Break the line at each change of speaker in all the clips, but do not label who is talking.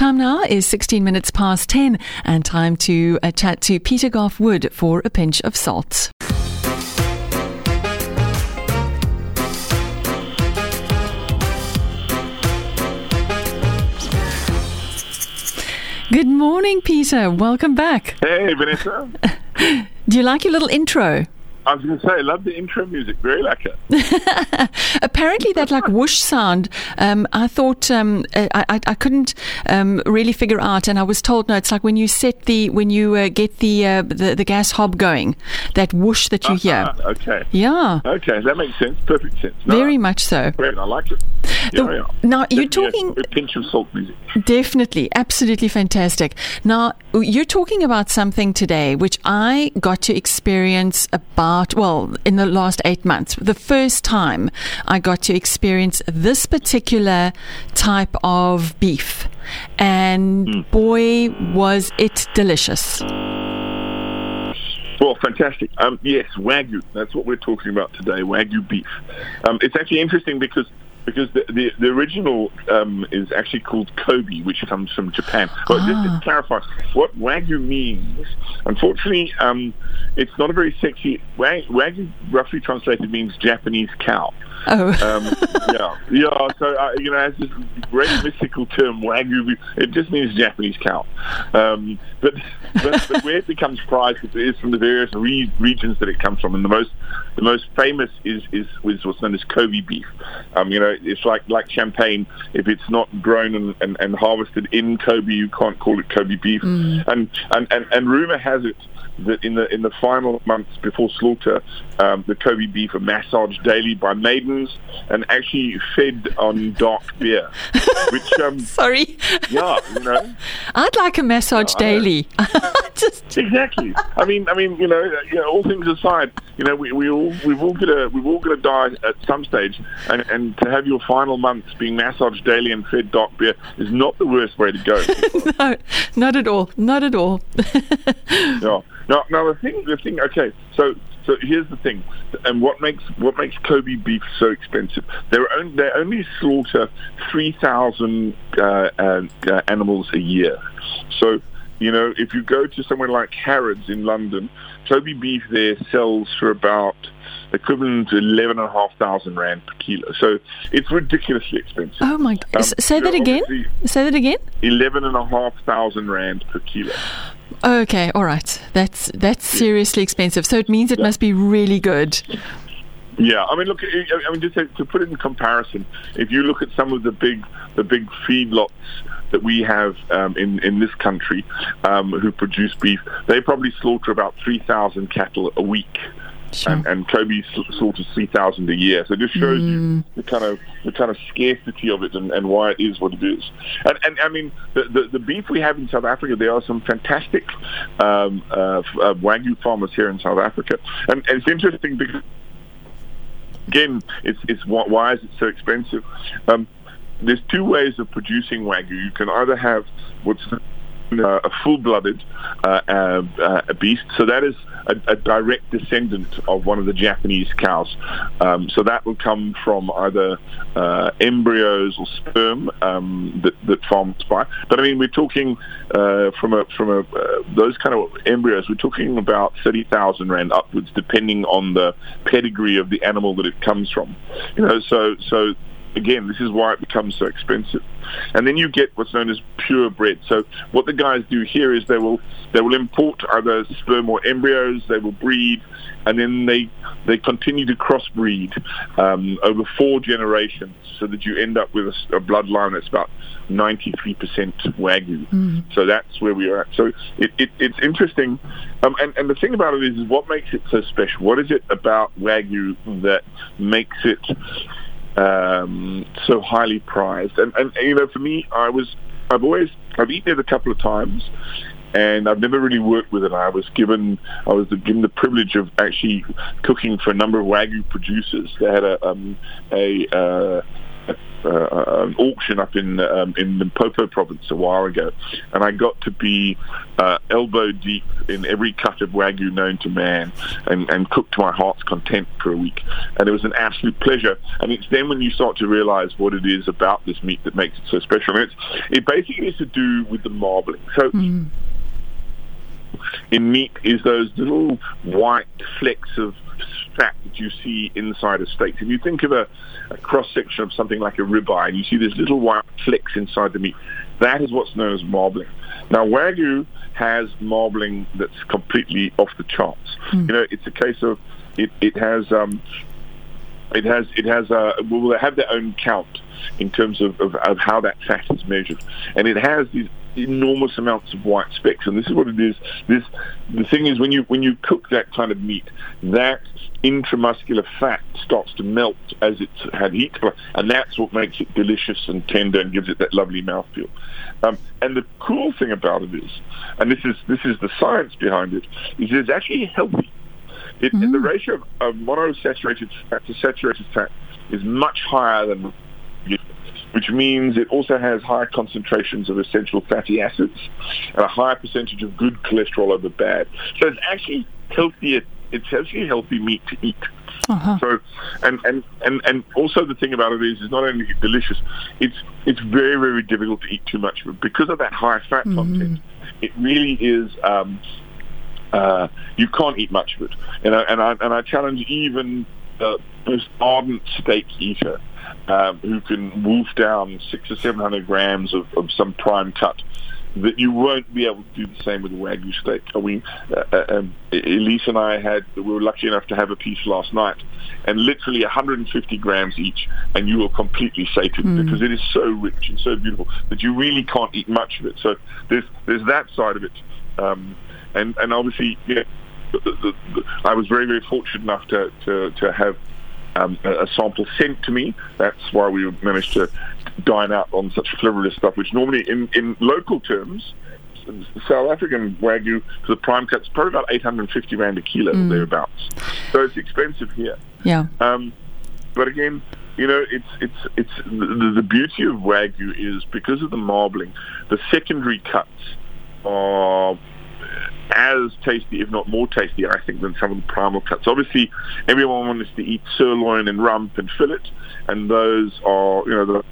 Time now is 16 minutes past 10 and time to uh, chat to Peter Goffe-Wood for a pinch of salt. Good morning, Peter. Welcome back.
Hey, Vanessa.
Do you like your little intro?
I was going to say, I love the intro music. Very like it.
Apparently, that like whoosh sound, um, I thought um, I, I, I couldn't um, really figure out, and I was told no, it's like when you set the when you uh, get the, uh, the the gas hob going, that whoosh that you hear.
Ah, okay.
Yeah,
Okay, that makes sense. Perfect sense. No,
very much so.
Great, I like it.
The-
Yeah, yeah.
now you're
Definitely
talking
A pinch of salt music.
Definitely, absolutely fantastic. Now, you're talking about something today which I got to experience about, well, in the last eight months. The first time I got to experience this particular type of beef. And boy, was it delicious.
Well, fantastic. Um, yes, Wagyu. That's what we're talking about today, Wagyu beef. Um, it's actually interesting because because the, the, the original um, is actually called Kobe, which comes from Japan. But just
Ah.
to clarify, what Wagyu means, unfortunately, um, it's not a very sexy... Wag, Wagyu, roughly translated, means Japanese cow.
Oh,
Um, yeah, yeah. So uh, you know, has this great mystical term wagyu. It just means Japanese cow. Um, but, but but where it becomes prized is from the various re- regions that it comes from, and the most the most famous is is, is what's known as Kobe beef. Um, you know, it's like like champagne. If it's not grown and, and, and harvested in Kobe, you can't call it Kobe beef. And, and and and rumor has it that in the in the final months before slaughter, um, the Kobe beef are massaged daily by maidens and actually fed on dark beer, which um,
sorry.
yeah, you know,
I'd like a massage
Yeah,
daily. Just
exactly. I mean, I mean, you know, you know, all things aside, you know, we we all we've all gonna we've all gonna die at some stage, and and to have your final months being massaged daily and fed dark beer is not the worst way to go.
no, not at all. Not at all.
No, no, no. The thing, the thing. Okay, so so here's the thing, and what makes what makes Kobe beef so expensive? They're only, they only slaughter three thousand uh, uh, uh, animals a year. So you know, if you go to somewhere like Harrods in London, Kobe beef there sells for about equivalent to eleven and a half thousand rand per kilo. So it's ridiculously expensive.
Oh my!
Um,
say that again. Say that again.
Eleven and a half thousand rand per kilo.
Okay, all right. That's that's seriously expensive. So it means it must be really good.
Yeah, I mean, look. I I mean, just to, to put it in comparison, if you look at some of the big, the big feedlots that we have um, in in this country um, who produce beef, they probably slaughter about three thousand cattle a week,
Sure.
and, and Kobe sl- slaughters three thousand a year. So it just shows you the kind of the kind of scarcity of it and, and why it is what it is. And, and I mean, the, the the beef we have in South Africa, there are some fantastic um, uh, uh, wagyu farmers here in South Africa, and, and it's interesting because again, it's it's why, why is it so expensive? Um, there's two ways of producing wagyu. You can either have what's uh, a full-blooded uh, uh, uh, beast, so that is a, a direct descendant of one of the Japanese cows. Um, so that will come from either uh, embryos or sperm um, that, that farmers buy. But I mean, we're talking uh, from a from a those kind of embryos. We're talking about thirty thousand rand upwards, depending on the pedigree of the animal that it comes from. You know, so so again, this is why it becomes so expensive. And then you get what's known as purebred. So what the guys do here is they will they will import either sperm or embryos. They will breed, and then they they continue to crossbreed um, over four generations, so that you end up with a bloodline that's about 93% wagyu. So that's where we are at. So it, it, it's interesting. Um, and, and the thing about it is, is what makes it so special? What is it about wagyu that makes it um, so highly prized. And, and you know, for me, I was I've always I've eaten it a couple of times, and I've never really worked with it. I was given I was given the privilege of actually cooking for a number of wagyu producers. They had a um, a, uh, uh, an auction up in um, in Limpopo province a while ago, and I got to be uh, elbow deep in every cut of wagyu known to man, and, and cook to my heart's content for a week, and it was an absolute pleasure. And it's then when you start to realize what it is about this meat that makes it so special. And it's it basically has to do with the marbling. So. Mm. In meat is those little white flecks of fat that you see inside a steak. If you think of a, a cross section of something like a ribeye, and you see these little white flecks inside the meat, that is what's known as marbling. Now, Wagyu has marbling that's completely off the charts. Mm. You know, it's a case of it, it has um, it has it has a well they have their own count in terms of, of, of how that fat is measured, and it has these enormous amounts of white specks. And this is what it is. This the thing is when you when you cook that kind of meat, that intramuscular fat starts to melt as it's had heat, and that's what makes it delicious and tender and gives it that lovely mouthfeel. Um, and the cool thing about it is, and this is this is the science behind it, is it's actually healthy. It, mm-hmm. The ratio of, of monosaturated fat to saturated fat is much higher than which means it also has high concentrations of essential fatty acids and a higher percentage of good cholesterol over bad. So it's actually healthier. It's actually healthy meat to eat. Uh-huh. So, and, and, and, and also the thing about it is, it's not only delicious, it's it's very very difficult to eat too much of it because of that high fat mm-hmm. content. It really is. Um, uh, you can't eat much of it, you know, and I and I challenge even the most ardent steak eater um, who can wolf down six or seven hundred grams of, of some prime cut that you won't be able to do the same with a wagyu steak. I mean, uh, uh, um, Elise and I had we were lucky enough to have a piece last night, and literally 150 grams each, and you are completely sated mm. because it is so rich and so beautiful that you really can't eat much of it. So there's there's that side of it, um, and and obviously, yeah, the, the, the, I was very very fortunate enough to to, to have um, a sample sent to me. That's why we managed to dine out on such flavorless stuff, which normally in, in local terms, South African Wagyu for the prime cut's probably about 850 rand a kilo mm. thereabouts. So it's expensive here.
Yeah.
Um, but again, you know, it's it's it's the, the beauty of Wagyu is because of the marbling, the secondary cuts are as tasty, if not more tasty, I think, than some of the primal cuts. Obviously, everyone wants to eat sirloin and rump and fillet, and those are, you know, the,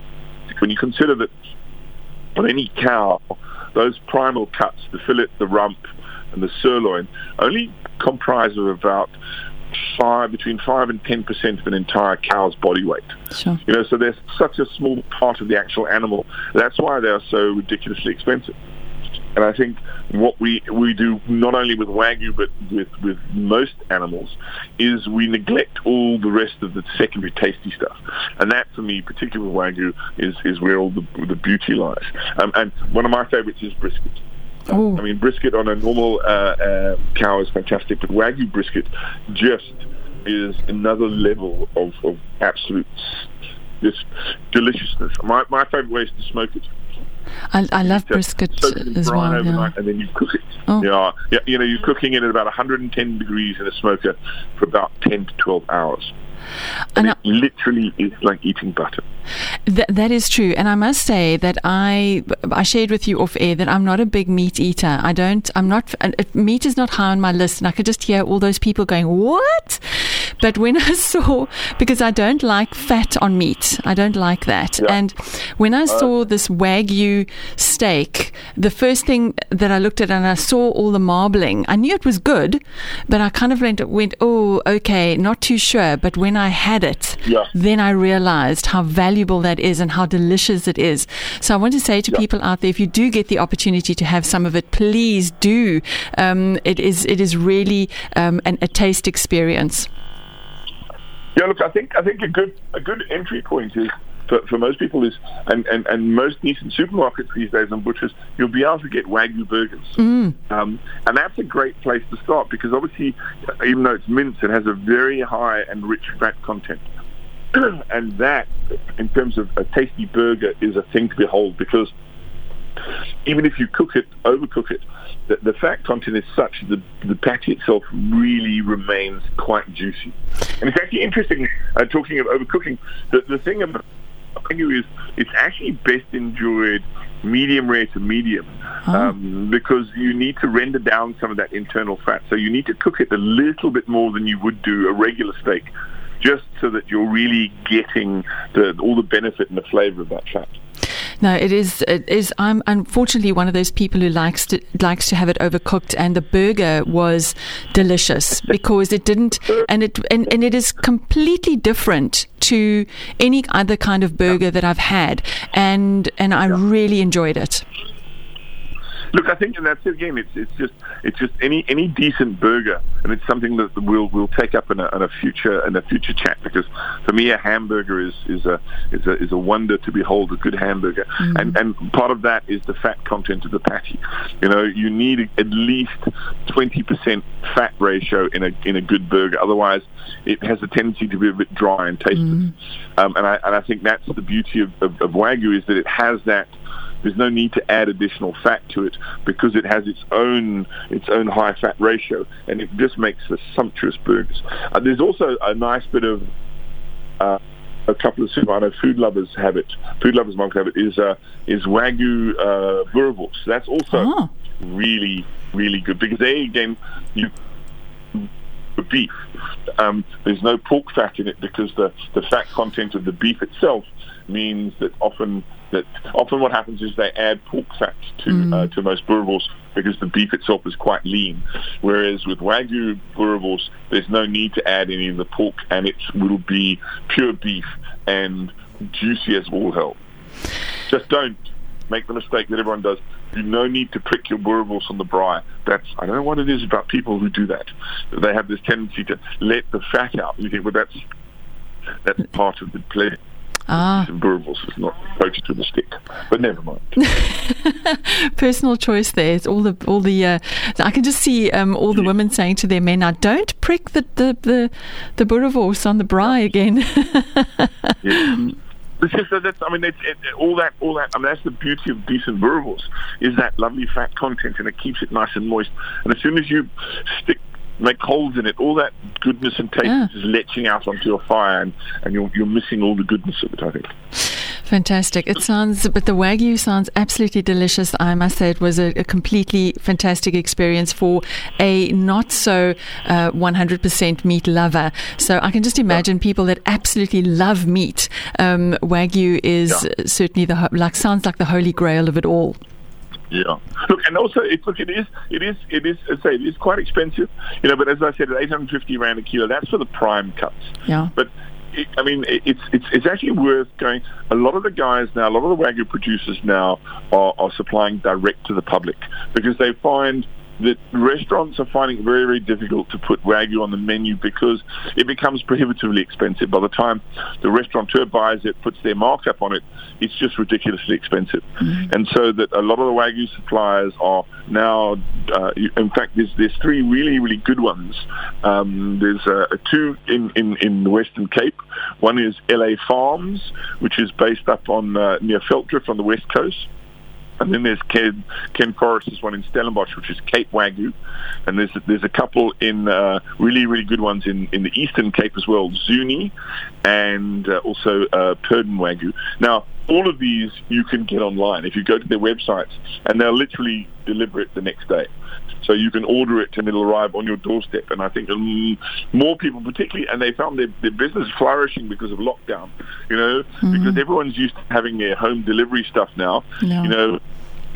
when you consider that on any cow, those primal cuts, the fillet, the rump, and the sirloin, only comprise of about five between five and ten percent of an entire cow's body weight.
Sure.
You know, so they're such a small part of the actual animal. That's why they are so ridiculously expensive. And I think what we we do not only with wagyu but with with most animals is we neglect all the rest of the secondary tasty stuff, and that for me, particularly with wagyu, is is where all the the beauty lies. Um, and one of my favorites is brisket. Ooh. I mean, brisket on a normal uh, uh, cow is fantastic, but wagyu brisket just is another level of, of absolute just deliciousness. My my favorite way is to smoke it.
I, I love brisket as well. Yeah.
And then you cook it. Oh. Yeah, yeah, you know, you're cooking it at about 110 degrees in a smoker for about 10 to 12 hours. And, and it I, literally is like eating butter.
Th- that is true, and I must say that I I shared with you off air that I'm not a big meat eater. I don't. I'm not. Uh, meat is not high on my list, and I could just hear all those people going, "What?" But when I saw, because I don't like fat on meat, I don't like that. Yeah. And when I saw uh, this wagyu steak, the first thing that I looked at and I saw all the marbling, I knew it was good, but I kind of went, went "Oh, okay, not too sure." But when I had it, yeah. then I realized how valuable that is and how delicious it is. So I want to say to yeah. people out there, if you do get the opportunity to have some of it, please do. Um, it is it is really um, an, a taste experience.
Yeah, look, I think I think a good a good entry point is for, for most people is, and, and, and most decent supermarkets these days and butchers, you'll be able to get Wagyu burgers.
Mm.
Um, and that's a great place to start because obviously, even though it's minced, it has a very high and rich fat content. and that, in terms of a tasty burger, is a thing to behold because even if you cook it, overcook it, the, the fat content is such that the, the patty itself really remains quite juicy. And it's actually interesting, uh, talking of overcooking, the, the thing about Wagyu is it's actually best enjoyed medium rare to medium
Oh.
um, because you need to render down some of that internal fat. So you need to cook it a little bit more than you would do a regular steak, just so that you're really getting the, all the benefit and the flavor of that fat.
No, it is. It is. I'm unfortunately one of those people who likes to likes to have it overcooked, and the burger was delicious because it didn't, and it and, and it is completely different to any other kind of burger that I've had, and and I really enjoyed it.
Look, I think, and that's it again. It's it's just it's just any any decent burger, and it's something that we'll we'll take up in a, in a future in a future chat because for me a hamburger is is a is a is a wonder to behold. A good hamburger, and and part of that is the fat content of the patty. You know, you need at least twenty percent fat ratio in a in a good burger. Otherwise, it has a tendency to be a bit dry and tasteless. Um, and I and I think that's the beauty of, of, of wagyu is that it has that there's no need to add additional fat to it because it has its own its own high fat ratio, and it just makes for sumptuous burgers. Uh, there's also a nice bit of uh, a couple of super, I know food lovers have it. Food lovers market have it is uh, is wagyu uh. That's also
Oh.
really really good because they again you beef. Um, there's no pork fat in it because the, the fat content of the beef itself means that often that often what happens is they add pork fat to uh, to most boerewors because the beef itself is quite lean. Whereas with wagyu boerewors, there's no need to add any of the pork, and it will be pure beef and juicy as all hell. Just don't make the mistake that everyone does. You no need to prick your boerewors on the braai. That's I don't know what it is about people who do that. They have this tendency to let the fat out. You think, well, that's that's part of the pleasure.
Ah,
Boerewors is not coated with a stick, but never mind.
personal choice. There, it's all the all the. Uh, I can just see um, all the women saying to their men, "Now don't prick the the the, the on the braai again."
Yeah. It's just that that's, I mean, it's, it, all that, all that. I mean, that's the beauty of decent boerewors is that lovely fat content, and it keeps it nice and moist. And as soon as you stick, make holes in it, all that goodness and taste
Yeah.
is leaching out onto your fire, and, and you're you're missing all the goodness of it. I think.
Fantastic. It sounds, but the Wagyu sounds absolutely delicious. I must say it was a, a completely fantastic experience for a not so uh, 100% meat lover. So I can just imagine people that absolutely love meat. Um, Wagyu is
Yeah.
certainly the, like, sounds like the holy grail of it all.
Yeah. Look, and also, it, look, it is, it is, it is. I say, it is quite expensive, you know. But as I said, at 850 rand a kilo, that's for the prime cuts.
Yeah.
But it, I mean, it, it's it's it's actually worth going. A lot of the guys now, a lot of the wagyu producers now are, are supplying direct to the public because they find that restaurants are finding it very, very difficult to put wagyu on the menu because it becomes prohibitively expensive. By the time the restaurateur buys it, puts their markup on it, it's just ridiculously expensive. And so that a lot of the wagyu suppliers are now, uh, in fact, there's, there's three really, really good ones. Um, there's uh, two in, in, in the Western Cape. One is LA Farms, which is based up on uh, near Velddrif on the west coast. And then there's Ken, Ken Forrest's one in Stellenbosch, which is Cape Wagyu. And there's there's a couple in uh, really, really good ones in, in the Eastern Cape as well, Zuni and uh, also uh, Purden Wagyu. Now, all of these you can get online. If you go to their websites, and they'll literally deliver it the next day. So you can order it and it'll arrive on your doorstep. And I think um, more people, particularly, and they found their, their business flourishing because of lockdown, you know, because everyone's used to having their home delivery stuff now, you know,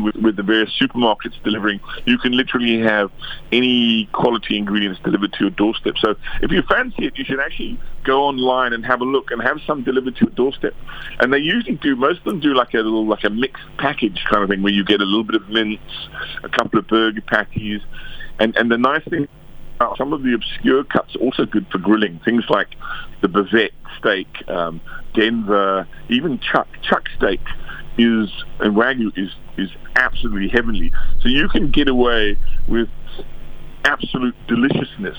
with, with the various supermarkets delivering, you can literally have any quality ingredients delivered to your doorstep. So if you fancy it, you should actually go online and have a look and have some delivered to your doorstep. And they usually do, most of them do like a little, like a mixed package kind of thing where you get a little bit of mince, a couple of burger patties. And, and the nice thing about some of the obscure cuts are also good for grilling. Things like the bavette steak, um, Denver, even chuck. Chuck steak is, and Wagyu is, is absolutely heavenly. So you can get away with absolute deliciousness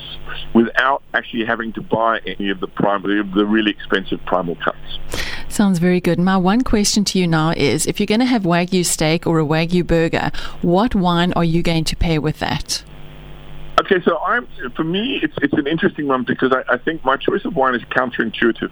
without actually having to buy any of the primary, the really expensive primal cuts.
Sounds very good. My one question to you now is if you're going to have Wagyu steak or a Wagyu burger, what wine are you going to pair with that?
Okay, so I'm for me, it's it's an interesting one because I, I think my choice of wine is counterintuitive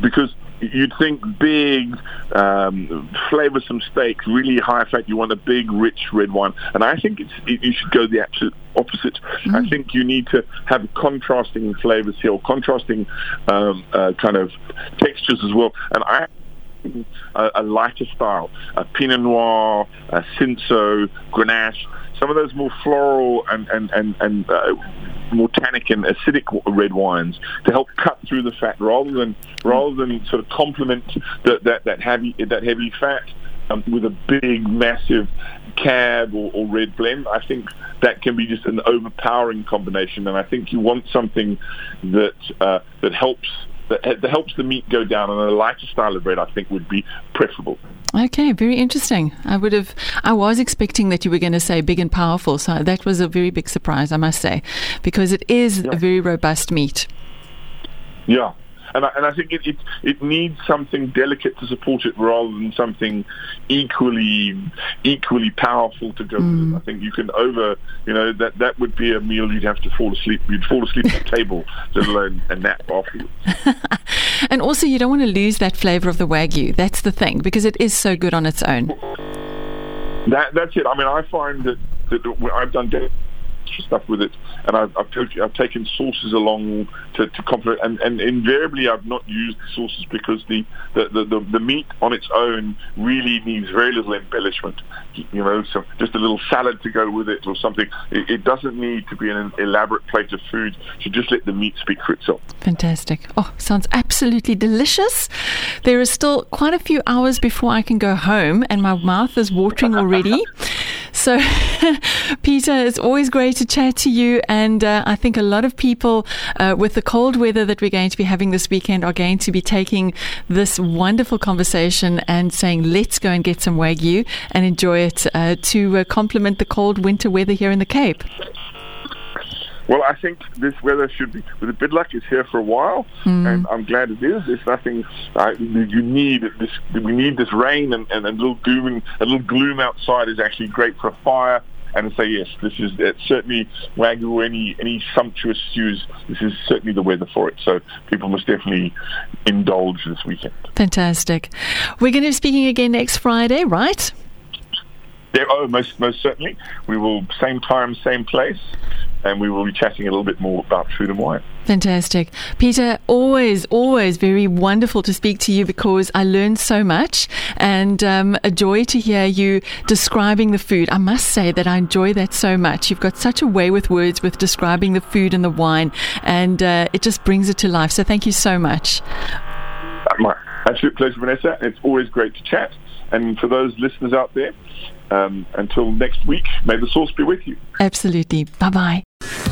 because you'd think big, um, flavoursome steak, really high fat. You want a big, rich red wine, and I think it's, it, you should go the absolute opposite. Mm. I think you need to have contrasting flavours here, or contrasting um, uh, kind of textures as well. And I a, a, lighter style, a Pinot Noir, a Cinsault, Grenache, some of those more floral and and and, and uh, more tannic and acidic red wines to help cut through the fat rather than rather than sort of complement that that, that heavy that heavy fat um, with a big massive cab or, or, red blend. I think that can be just an overpowering combination, and I think you want something that uh, that helps that, that helps the meat go down, and a lighter style of bread I think would be preferable.
Okay, very interesting. I would have, I was expecting that you were going to say big and powerful, so that was a very big surprise, I must say, because it is yeah. a very robust meat.
Yeah, and I, and I think it, it, it needs something delicate to support it rather than something equally equally powerful to go mm. with it. I think you can over you know that that would be a meal you'd have to fall asleep you'd fall asleep at the table let alone a nap afterwards.
and also you don't want to lose that flavor of the wagyu. That's the thing because it is so good on its own.
That that's it. I mean, I find that, that I've done stuff with it, and I've, I've, I've taken sauces along to, to complement, and, and invariably I've not used the sauces because the, the, the, the, the meat on its own really needs very little embellishment. You know, so just a little salad to go with it or something. It, it doesn't need to be an elaborate plate of food. You just let the meat speak for itself.
Fantastic. Oh, sounds absolutely delicious. There is still quite a few hours before I can go home, and my mouth is watering already. So, Peter, it's always great to chat to you. And uh, I think a lot of people, uh, with the cold weather that we're going to be having this weekend, are going to be taking this wonderful conversation and saying, let's go and get some Wagyu and enjoy it uh, to uh, complement the cold winter weather here in the Cape.
Well, I think this weather should be, with a bit luck, it's here for a while, mm. and I'm glad it is. It's nothing uh, you need. This we need this rain and, and a little gloom, a little gloom outside is actually great for a fire. And say yes, this is it's certainly wagyu. Any any sumptuous stews. This is certainly the weather for it. So people must definitely indulge this weekend.
Fantastic. We're going to be speaking again next Friday, right?
Yeah, oh, most most certainly. We will same time, same place and we will be chatting a little bit more about food and wine.
Fantastic. Peter, always, always very wonderful to speak to you because I learned so much and um, a joy to hear you describing the food. I must say that I enjoy that so much. You've got such a way with words with describing the food and the wine, and uh, it just brings it to life. So thank you so much.
My absolute pleasure, Vanessa. It's always great to chat. And for those listeners out there, um, until next week, may the source be with you.
Absolutely. Bye bye.